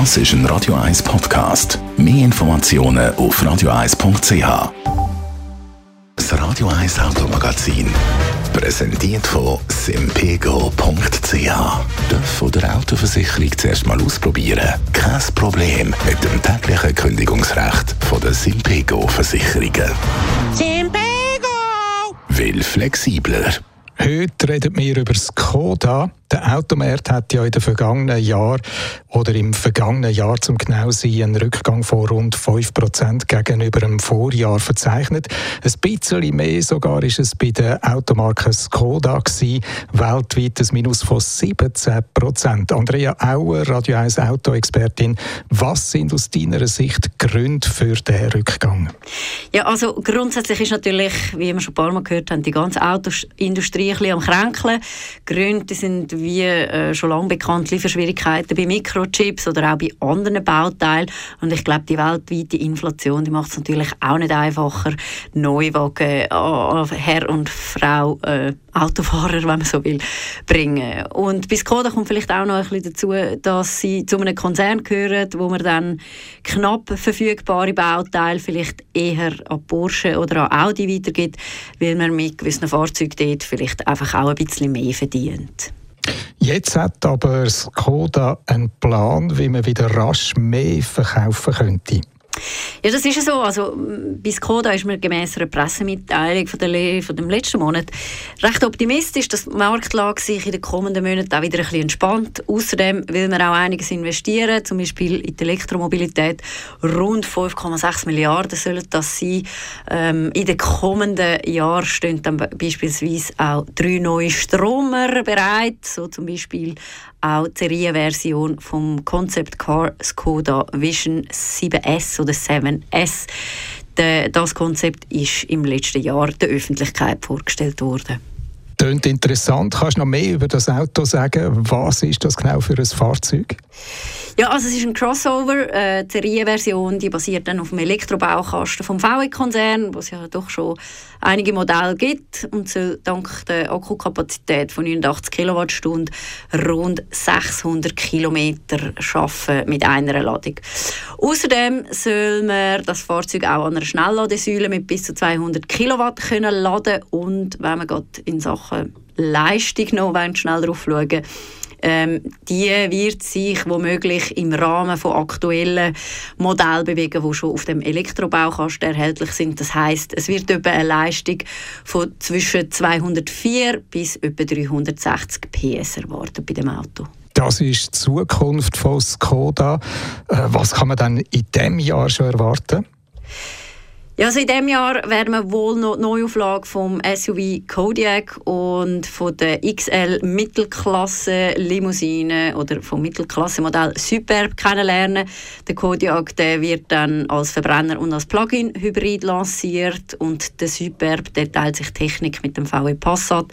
Das ist ein Radio 1 Podcast. Mehr Informationen auf radio1.ch. Das Radio 1 Automagazin. Präsentiert von simpego.ch. Darf von der Autoversicherung zuerst mal ausprobieren? Kein Problem mit dem täglichen Kündigungsrecht von der Simpego Versicherungen. Simpego! Will flexibler. Heute reden wir über Skoda. Der Automarkt hat ja in den vergangenen Jahren oder im vergangenen Jahr zum genau sein einen Rückgang von rund 5% gegenüber dem Vorjahr verzeichnet. Ein bisschen mehr sogar ist es bei der Automarke Skoda gewesen, weltweit ein Minus von 17%. Andrea Auer, Radio 1 Autoexpertin, was sind aus deiner Sicht Gründe für den Rückgang? Ja, also grundsätzlich ist natürlich, wie wir schon ein paar Mal gehört haben, die ganze Autoindustrie ein bisschen am Kränkeln. Gründe sind wie äh, schon lange bekannt Lieferschwierigkeiten bei Mikrochips oder auch bei anderen Bauteilen. Und ich glaube, die weltweite Inflation, macht es natürlich auch nicht einfacher, Neuwagen äh, Herr und Frau äh, Autofahrer, wenn man so will, bringen. Und bis Skoda kommt vielleicht auch noch ein bisschen dazu, dass sie zu einem Konzern gehören, wo man dann knapp verfügbare Bauteile vielleicht eher an Porsche oder an Audi weitergibt, weil man mit gewissen Fahrzeugen dort vielleicht einfach auch ein bisschen mehr verdient. Jetzt hat aber Skoda einen Plan, wie man wieder rasch mehr verkaufen könnte. Ja, das ist so. Also, bei Skoda ist man gemäss einer Pressemitteilung von, der, von dem letzten Monat recht optimistisch, dass die Marktlage sich in den kommenden Monaten auch wieder ein bisschen entspannt. Außerdem will man auch einiges investieren, zum Beispiel in die Elektromobilität. Rund 5,6 Milliarden sollen das sein. Ähm, in den kommenden Jahren stehen dann beispielsweise auch drei neue Stromer bereit, so zum Beispiel auch die Serienversion vom Concept Car Skoda Vision 7S oder 7S. Das Konzept ist im letzten Jahr der Öffentlichkeit vorgestellt worden. Klingt interessant. Kannst du noch mehr über das Auto sagen? Was ist das genau für ein Fahrzeug? Ja, also es ist ein Crossover. Äh, die Serienversion die basiert dann auf dem Elektrobaukasten vom VW-Konzern, wo es ja doch schon einige Modelle gibt und soll dank der Akkukapazität von 89 Kilowattstunden rund 600 Kilometer schaffen mit einer Ladung. Außerdem soll man das Fahrzeug auch an einer Schnellladesäule mit bis zu 200 Kilowatt können laden und wenn man gerade in Sachen Leistung noch schnell drauf schauen ähm, die wird sich womöglich im Rahmen von aktuellen Modellen bewegen, die schon auf dem Elektrobaukasten erhältlich sind. Das heißt, es wird etwa eine Leistung von zwischen 204 bis etwa 360 PS erwartet bei dem Auto. Das ist die Zukunft von Skoda. Äh, was kann man dann in diesem Jahr schon erwarten? Ja, also in diesem Jahr werden wir wohl noch die Neuauflage vom SUV Kodiaq und von der XL Mittelklasse Limousine oder vom Mittelklasse Modell Superb kennenlernen. Der Kodiaq der wird dann als Verbrenner und als Plug-in Hybrid lanciert und der Superb der teilt sich Technik mit dem VW Passat.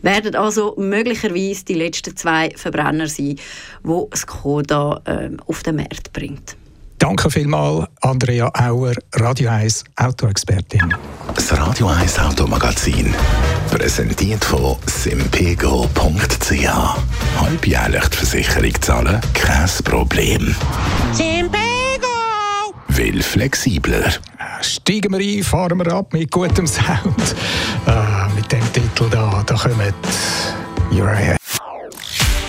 Werden also möglicherweise die letzten zwei Verbrenner sein, wo Skoda äh, auf den Markt bringt. Danke vielmals, Andrea Auer, Radio 1 Autoexpertin. Das Radio 1 Automagazin, präsentiert von simpego.ch. Halbjährlich die Versicherung zahlen, kein Problem. Simpego! Will flexibler. Steigen wir ein, fahren wir ab mit gutem Sound. Äh, mit dem Titel da, da kommen Uriah